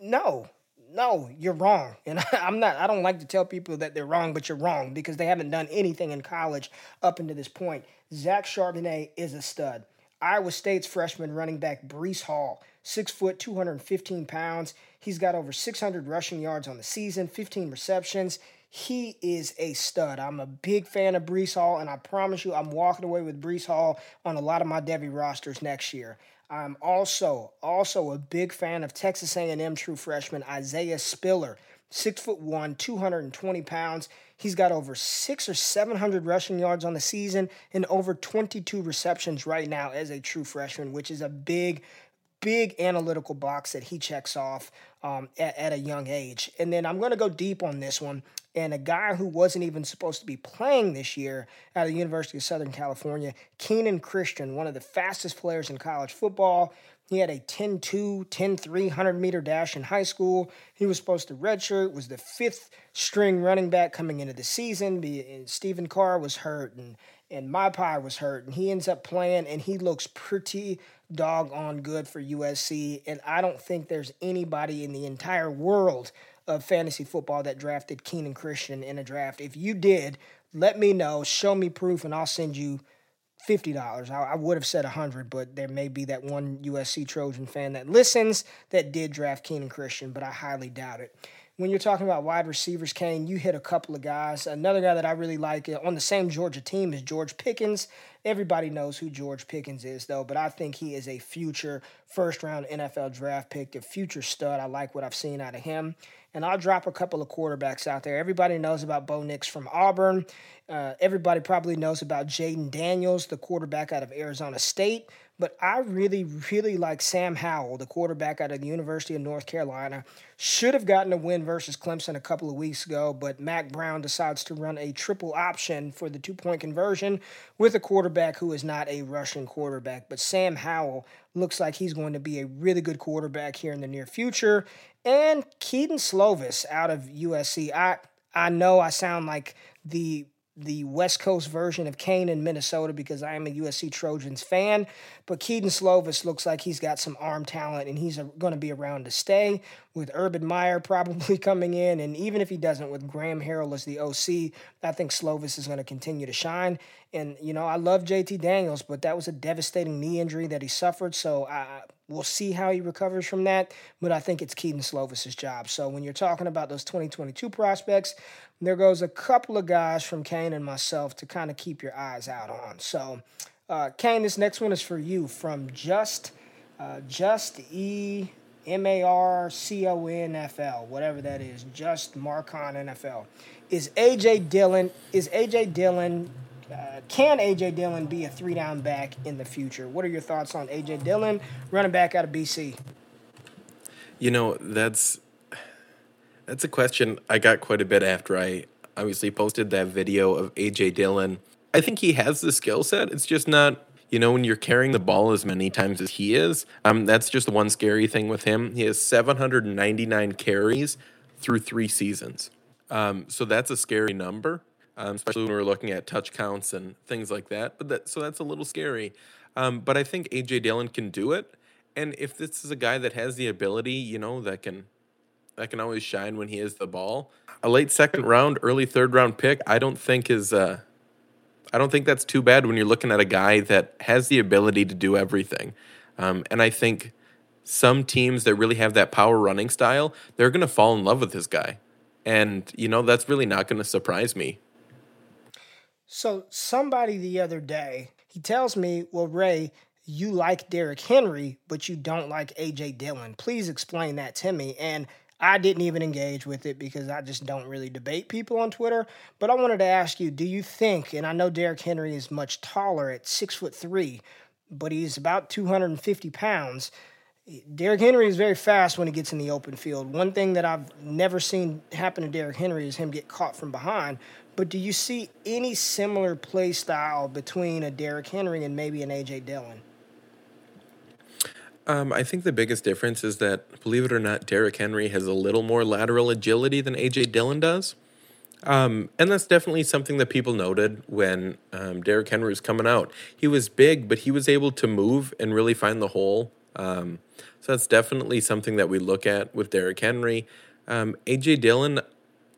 no, no, you're wrong. And I'm not, I don't like to tell people that they're wrong, but you're wrong because they haven't done anything in college up until this point. Zach Charbonnet is a stud. Iowa State's freshman running back Breece Hall, six foot, 215 pounds. He's got over 600 rushing yards on the season, 15 receptions. He is a stud. I'm a big fan of Breece Hall, and I promise you, I'm walking away with Breece Hall on a lot of my Devy rosters next year. I'm also also a big fan of Texas A&M true freshman Isaiah Spiller, six foot one, 220 pounds. He's got over six or 700 rushing yards on the season and over 22 receptions right now as a true freshman, which is a big, big analytical box that he checks off um, at, at, a young age. And then I'm going to go deep on this one. And a guy who wasn't even supposed to be playing this year at the University of Southern California, Kenan Christon, one of the fastest players in college football. He had a 10 2, 10 3, 100 meter dash in high school. He was supposed to redshirt, was the fifth string running back coming into the season. Stephen Carr was hurt, and, and Malepeai was hurt, and he ends up playing, and he looks pretty doggone good for USC. And I don't think there's anybody in the entire world of fantasy football that drafted Kenan Christon in a draft. If you did, let me know, show me proof, and I'll send you fifty dollars. I, I, would have said a hundred, but there may be that one USC Trojan fan that listens that did draft Kenan Christon, but I highly doubt it. When you're talking about wide receivers, Kane, you hit a couple of guys. Another guy that I really like uh, on the same Georgia team is George Pickens. Everybody knows who George Pickens is, though, but I think he is a future first round NFL draft pick, a future stud. I like what I've seen out of him. And I'll drop a couple of quarterbacks out there. Everybody knows about Bo Nix from Auburn. Uh, everybody probably knows about Jayden Daniels, the quarterback out of Arizona State. But I really, really like Sam Howell, the quarterback out of the University of North Carolina. Should have gotten a win versus Clemson a couple of weeks ago, but Mack Brown decides to run a triple option for the two point conversion with a quarterback who is not a Russian quarterback. But Sam Howell looks like he's going to be a really good quarterback here in the near future. And Kedon Slovis out of USC. I I know I sound like the the West Coast version of Kane in Minnesota because I am a USC Trojans fan. But Kedon Slovis looks like he's got some arm talent and he's going to be around to stay with Urban Meyer probably coming in. And even if he doesn't, with Graham Harrell as the OC, I think Slovis is going to continue to shine. And, you know, I love JT Daniels, but that was a devastating knee injury that he suffered. So I, we'll see how he recovers from that. But I think it's Kedon Slovis's job. So when you're talking about those 2022 prospects, there goes a couple of guys from Kane and myself to kind of keep your eyes out on. So, uh, Kane, this next one is for you from Just uh, Just E M A R C O N F L, whatever that is. Just Marcon NFL. Is AJ Dillon? Is AJ Dillon? Uh, can AJ Dillon be a three down back in the future? What are your thoughts on AJ Dillon, running back out of BC? You know, that's that's a question I got quite a bit after I obviously posted that video of AJ Dillon. I think he has the skill set. It's just not, you know, when you're carrying the ball as many times as he is. Um, that's just the one scary thing with him. He has 799 carries through three seasons. Um, so that's a scary number, um, especially when we're looking at touch counts and things like that. But that so that's a little scary. Um, but I think AJ Dillon can do it. And if this is a guy that has the ability, you know, that can that can always shine when he has the ball. A late second round, early third round pick, I don't think is uh I don't think that's too bad when you're looking at a guy that has the ability to do everything. Um, and I think some teams that really have that power running style, they're going to fall in love with this guy. And, you know, that's really not going to surprise me. So, somebody the other day, he tells me, Well, Ray, you like Derrick Henry, but you don't like AJ Dillon. Please explain that to me. And I didn't even engage with it because I just don't really debate people on Twitter. But I wanted to ask you, do you think, and I know Derrick Henry is much taller at six foot three, but he's about 250 pounds. Derrick Henry is very fast when he gets in the open field. One thing that I've never seen happen to Derrick Henry is him get caught from behind. But do you see any similar play style between a Derrick Henry and maybe an AJ Dillon? Um, I think the biggest difference is that, believe it or not, Derrick Henry has a little more lateral agility than AJ Dillon does. Um, and that's definitely something that people noted when um, Derrick Henry was coming out. He was big, but he was able to move and really find the hole. Um, so that's definitely something that we look at with Derrick Henry. Um, AJ Dillon,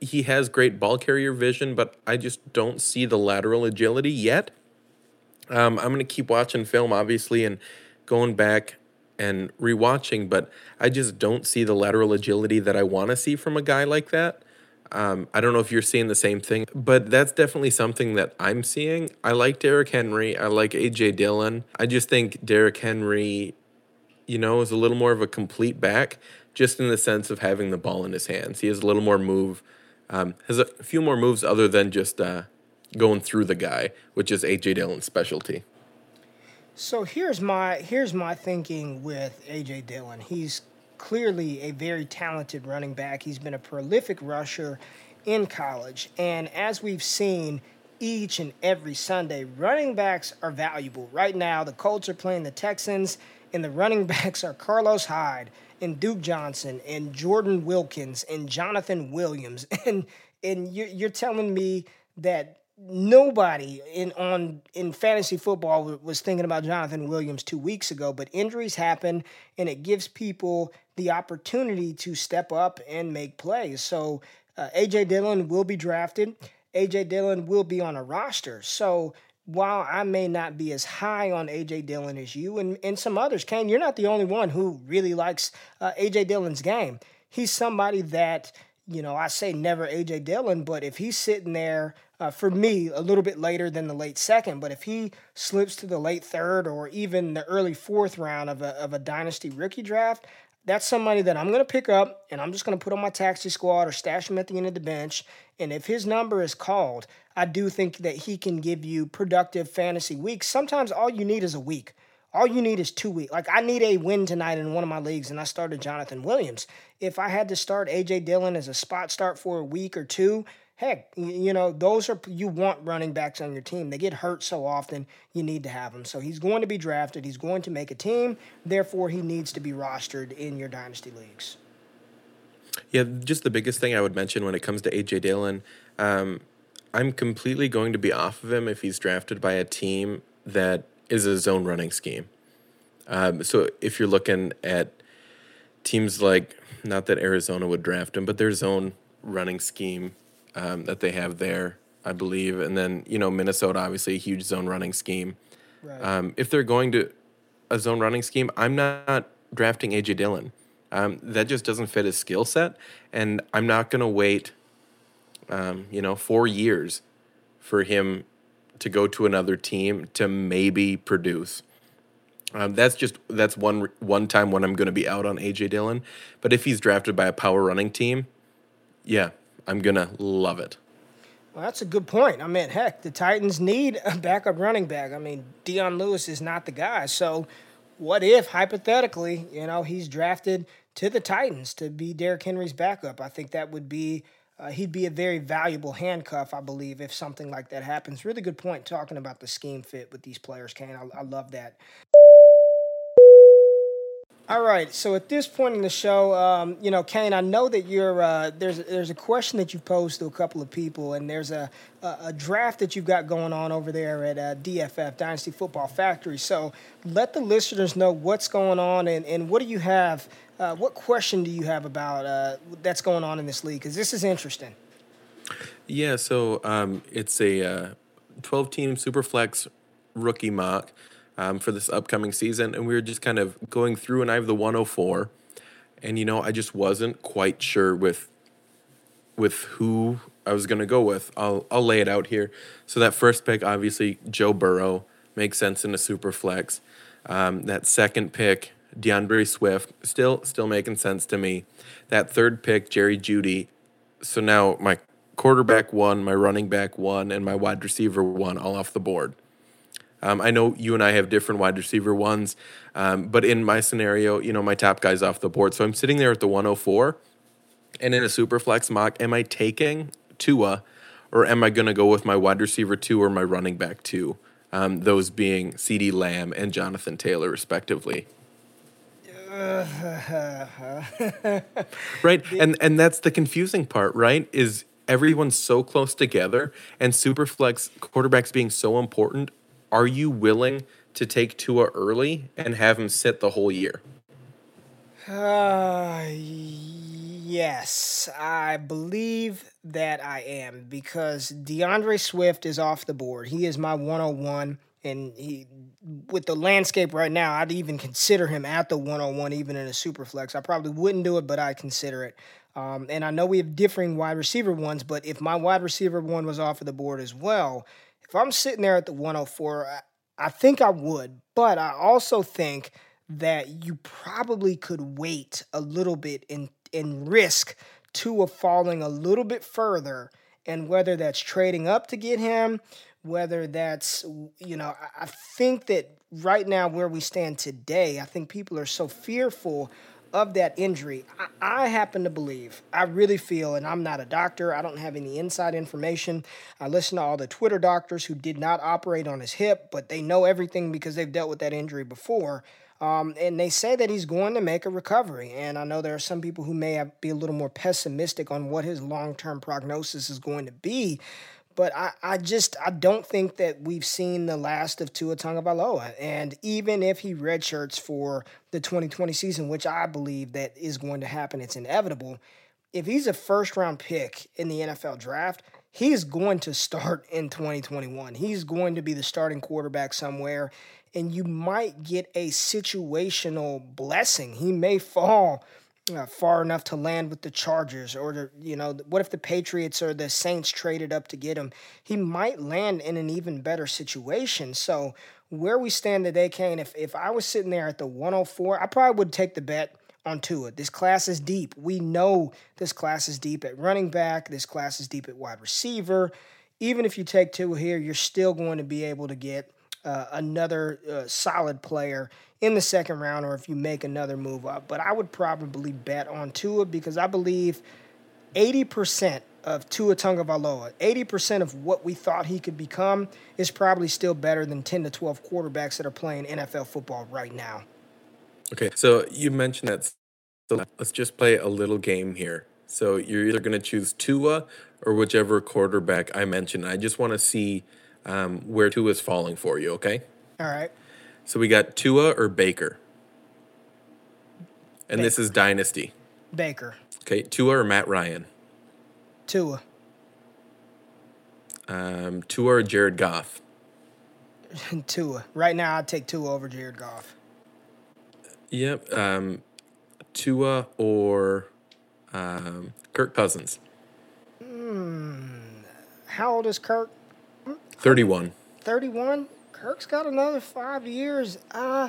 he has great ball carrier vision, but I just don't see the lateral agility yet. Um, I'm going to keep watching film, obviously, and going back and rewatching, but I just don't see the lateral agility that I want to see from a guy like that. Um, I don't know if you're seeing the same thing, but that's definitely something that I'm seeing. I like Derrick Henry. I like AJ Dillon. I just think Derrick Henry, you know, is a little more of a complete back, just in the sense of having the ball in his hands. He has a little more move, um, has a few more moves other than just uh, going through the guy, which is AJ Dillon's specialty. So here's my here's my thinking with AJ Dillon. He's clearly a very talented running back. He's been a prolific rusher in college, and as we've seen each and every Sunday, running backs are valuable. Right now, the Colts are playing the Texans, and the running backs are Carlos Hyde and Duke Johnson and Jordan Wilkins and Jonathan Williams. And and you're, you're telling me that nobody in on in fantasy football was thinking about Jonathan Williams two weeks ago, but injuries happen, and it gives people the opportunity to step up and make plays. So uh, AJ Dillon will be drafted AJ Dillon will be on a roster. So while I may not be as high on AJ Dillon as you and, and some others, Kane, you're not the only one who really likes uh, AJ Dillon's game. He's somebody that, you know, I say never AJ Dillon, but if he's sitting there uh, for me a little bit later than the late second, but if he slips to the late third or even the early fourth round of a, of a dynasty rookie draft, that's somebody that I'm going to pick up and I'm just going to put on my taxi squad or stash him at the end of the bench. And if his number is called, I do think that he can give you productive fantasy weeks. Sometimes all you need is a week. All you need is two weeks. Like I need a win tonight in one of my leagues, and I started Jonathan Williams. If I had to start AJ Dillon as a spot start for a week or two, heck, you know, those are you want running backs on your team. They get hurt so often, you need to have them. So he's going to be drafted, he's going to make a team, therefore he needs to be rostered in your dynasty leagues. Yeah, just the biggest thing I would mention when it comes to AJ Dillon, um, I'm completely going to be off of him if he's drafted by a team that is a zone running scheme. Um, so if you're looking at teams like, not that Arizona would draft him, but their zone running scheme um, that they have there, I believe. And then, you know, Minnesota, obviously a huge zone running scheme. Right. Um, if they're going to a zone running scheme, I'm not drafting AJ Dillon. Um, that just doesn't fit his skill set. And I'm not going to wait, um, you know, four years for him to go to another team to maybe produce. Um, that's just that's one one time when I'm going to be out on AJ Dillon. But if he's drafted by a power running team, yeah, I'm gonna love it. Well, that's a good point. I mean, heck, the Titans need a backup running back. I mean, Dion Lewis is not the guy. So, what if hypothetically, you know, he's drafted to the Titans to be Derrick Henry's backup? I think that would be uh, he'd be a very valuable handcuff, I believe, if something like that happens. Really good point talking about the scheme fit with these players, Kane. I, I love that. All right. So at this point in the show, um, you know, Kane, I know that you're uh, there's there's a question that you've posed to a couple of people, and there's a a, a draft that you've got going on over there at uh, DFF Dynasty Football Factory. So let the listeners know what's going on, and, and what do you have? Uh, what question do you have about uh, that's going on in this league? Because this is interesting. Yeah. So um, it's a uh, 12 team Superflex rookie mock um, for this upcoming season, and we were just kind of going through, and I have the 104, and you know I just wasn't quite sure with with who I was gonna go with. I'll I'll lay it out here. So that first pick, obviously Joe Burrow makes sense in a super flex. Um, that second pick, D'Andre Swift, still still making sense to me. That third pick, Jerry Jeudy. So now my quarterback one, my running back one, and my wide receiver one all off the board. Um, I know you and I have different wide receiver ones, um, but in my scenario, you know, my top guy's off the board. So I'm sitting there at the 104, and in a super flex mock, am I taking Tua, or am I going to go with my wide receiver two or my running back two? Um, those being CeeDee Lamb and Jonathan Taylor, respectively. right, and and that's the confusing part, right? Is everyone's so close together, and super flex quarterbacks being so important are you willing to take Tua early and have him sit the whole year? Uh, yes, I believe that I am because D'Andre Swift is off the board. He is my 101, and he with the landscape right now, I'd even consider him at the 101, even in a super flex. I probably wouldn't do it, but I'd consider it. Um, and I know we have differing wide receiver ones, but if my wide receiver one was off of the board as well, if I'm sitting there at the 104, I, I think I would, but I also think that you probably could wait a little bit and and risk Tua falling a little bit further, and whether that's trading up to get him, whether that's you know, I think that right now where we stand today, I think people are so fearful of that injury, I, I, happen to believe, I really feel, and I'm not a doctor, I don't have any inside information. I listen to all the Twitter doctors who did not operate on his hip, but they know everything because they've dealt with that injury before. Um, and they say that he's going to make a recovery. And I know there are some people who may have, be a little more pessimistic on what his long term prognosis is going to be. But I, I just I don't think that we've seen the last of Tua Tagovailoa. And even if he redshirts for the 2020 season, which I believe that is going to happen, it's inevitable. If he's a first round pick in the NFL draft, he's going to start in 2021. He's going to be the starting quarterback somewhere, and you might get a situational blessing. He may fall uh, far enough to land with the Chargers, or the, you know, what if the Patriots or the Saints traded up to get him? He might land in an even better situation. So where we stand today, Kane, if if I was sitting there at the 104, I probably would take the bet on Tua. This class is deep. We know this class is deep at running back. This class is deep at wide receiver. Even if you take Tua here, you're still going to be able to get uh, another uh, solid player in the second round or if you make another move up. But I would probably bet on Tua because I believe 80% of Tua Tagovailoa, 80% of what we thought he could become is probably still better than 10 to 12 quarterbacks that are playing NFL football right now. Okay, so you mentioned that. So let's just play a little game here. So you're either going to choose Tua or whichever quarterback I mentioned. I just want to see um, where Tua is falling for you, okay? All right. So we got Tua or Baker. And Baker. this is Dynasty. Baker. Okay, Tua or Matt Ryan. Tua. Um, Tua or Jared Goff. Tua. Right now, I'd take Tua over Jared Goff. Yep. Um, Tua or um, Kirk Cousins. How old is Kirk? 31. 31. Kirk's got another five years. Uh,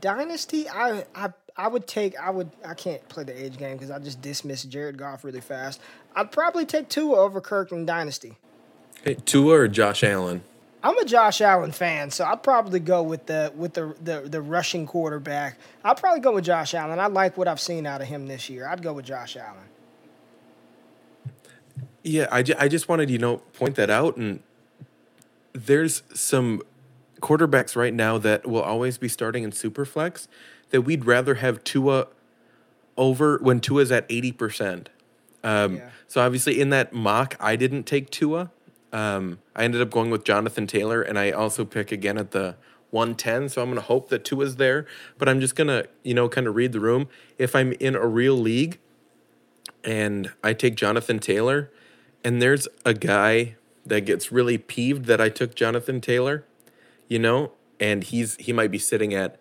Dynasty, I, I, I would take. I would. I can't play the age game because I just dismissed Jared Goff really fast. I'd probably take Tua over Kirk in Dynasty. Okay, Tua or Josh Allen. I'm a Josh Allen fan, so I'd probably go with the with the the, the rushing quarterback. I'd probably go with Josh Allen. I like what I've seen out of him this year. I'd go with Josh Allen. Yeah, I, ju- I just wanted you know point that out and there's some quarterbacks right now that will always be starting in superflex that we'd rather have Tua over when Tua's at 80%. Um, Yeah. So obviously in that mock, I didn't take Tua. Um, I ended up going with Jonathan Taylor, and I also pick again at the 110. So I'm going to hope that Tua's there, but I'm just going to, you know, kind of read the room. If I'm in a real league and I take Jonathan Taylor, and there's a guy that gets really peeved that I took Jonathan Taylor, you know, and he's he might be sitting at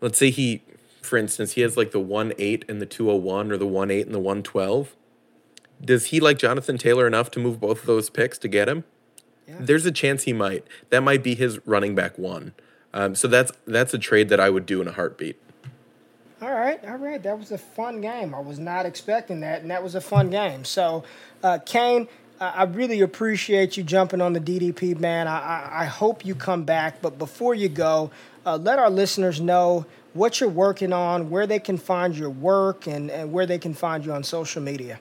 let's say he for instance, he has like the 1 8 and the 201 or the 1 8 and the 112. Does he like Jonathan Taylor enough to move both of those picks to get him? Yeah. There's a chance he might. That might be his running back one. Um, so that's that's a trade that I would do in a heartbeat. All right, all right. That was a fun game. I was not expecting that, and that was a fun game. So, uh, Kane, I really appreciate you jumping on the DDP, man. I, I, hope you come back. But before you go, uh, let our listeners know what you're working on, where they can find your work, and, and where they can find you on social media.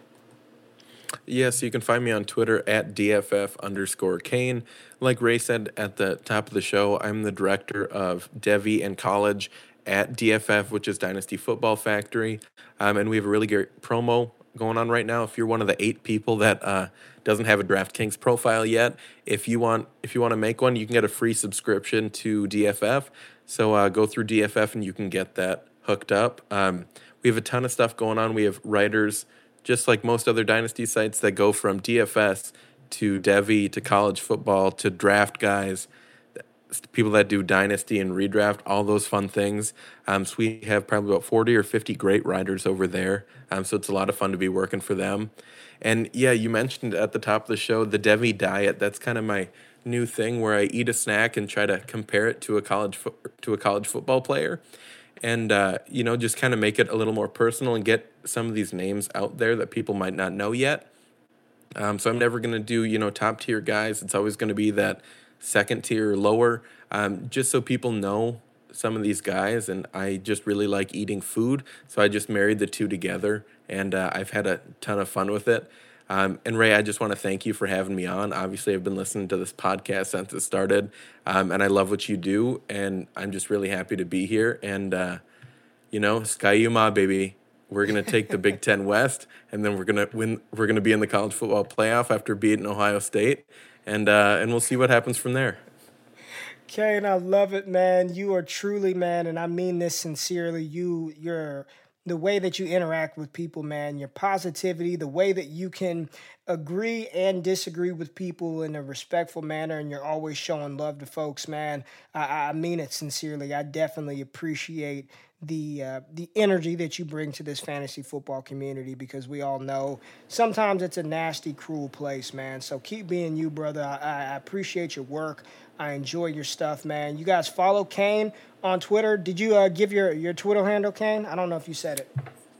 Yes, you can find me on Twitter at DFF underscore Kane. Like Ray said at the top of the show, I'm the director of Devy and College at DFF, which is Dynasty Football Factory. Um, and we have a really great promo going on right now. If you're one of the eight people that uh, doesn't have a DraftKings profile yet, if you want if you want to make one, you can get a free subscription to DFF. So uh, go through DFF and you can get that hooked up. Um, we have a ton of stuff going on. We have writers just like most other dynasty sites that go from DFS to Devy to college football to draft guys, people that do dynasty and redraft, all those fun things. Um, so we have probably about 40 or 50 great writers over there. Um, so it's a lot of fun to be working for them. And yeah, you mentioned at the top of the show the Devy diet. That's kind of my new thing where I eat a snack and try to compare it to a college fo- to a college football player and uh, you know just kind of make it a little more personal and get some of these names out there that people might not know yet um, so i'm never going to do you know top tier guys it's always going to be that second tier or lower um, just so people know some of these guys and i just really like eating food so i just married the two together and uh, i've had a ton of fun with it um, and Ray, I just want to thank you for having me on. Obviously, I've been listening to this podcast since it started, um, and I love what you do. And I'm just really happy to be here. And uh, you know, Ski-U-Mah, baby, we're gonna take the Big Ten West, and then we're gonna win. We're gonna be in the college football playoff after beating Ohio State, and uh, and we'll see what happens from there. Kane, I love it, man. You are truly, man, and I mean this sincerely. You, you're the way that you interact with people, man, your positivity, the way that you can agree and disagree with people in a respectful manner, and you're always showing love to folks, man. I, I mean it sincerely. I definitely appreciate the uh, the energy that you bring to this fantasy football community because we all know sometimes it's a nasty, cruel place, man. So keep being you, brother. I, I appreciate your work. I enjoy your stuff, man. You guys follow Kane on Twitter. Did you uh, give your your Twitter handle, Kane? I don't know if you said it.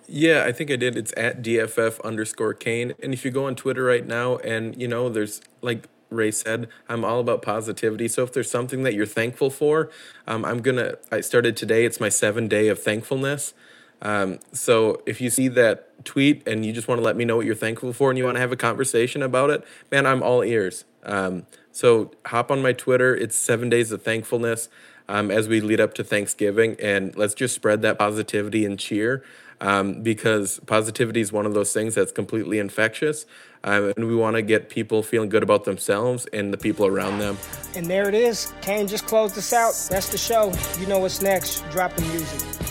Yeah, I think I did. It's at DFF underscore Kane. And if you go on Twitter right now and, you know, there's like Ray said, I'm all about positivity. So if there's something that you're thankful for, um, I'm to, I started today. It's my seven day of thankfulness. Um, so if you see that tweet and you just want to let me know what you're thankful for and you want to have a conversation about it, man, I'm all ears. Um, so hop on my Twitter. It's seven days of thankfulness um, as we lead up to Thanksgiving, and let's just spread that positivity and cheer. Um, because positivity is one of those things that's completely infectious. Um, and we want to get people feeling good about themselves and the people around them. And there it is. Kane just closed us out. That's the show. You know what's next. Drop the music.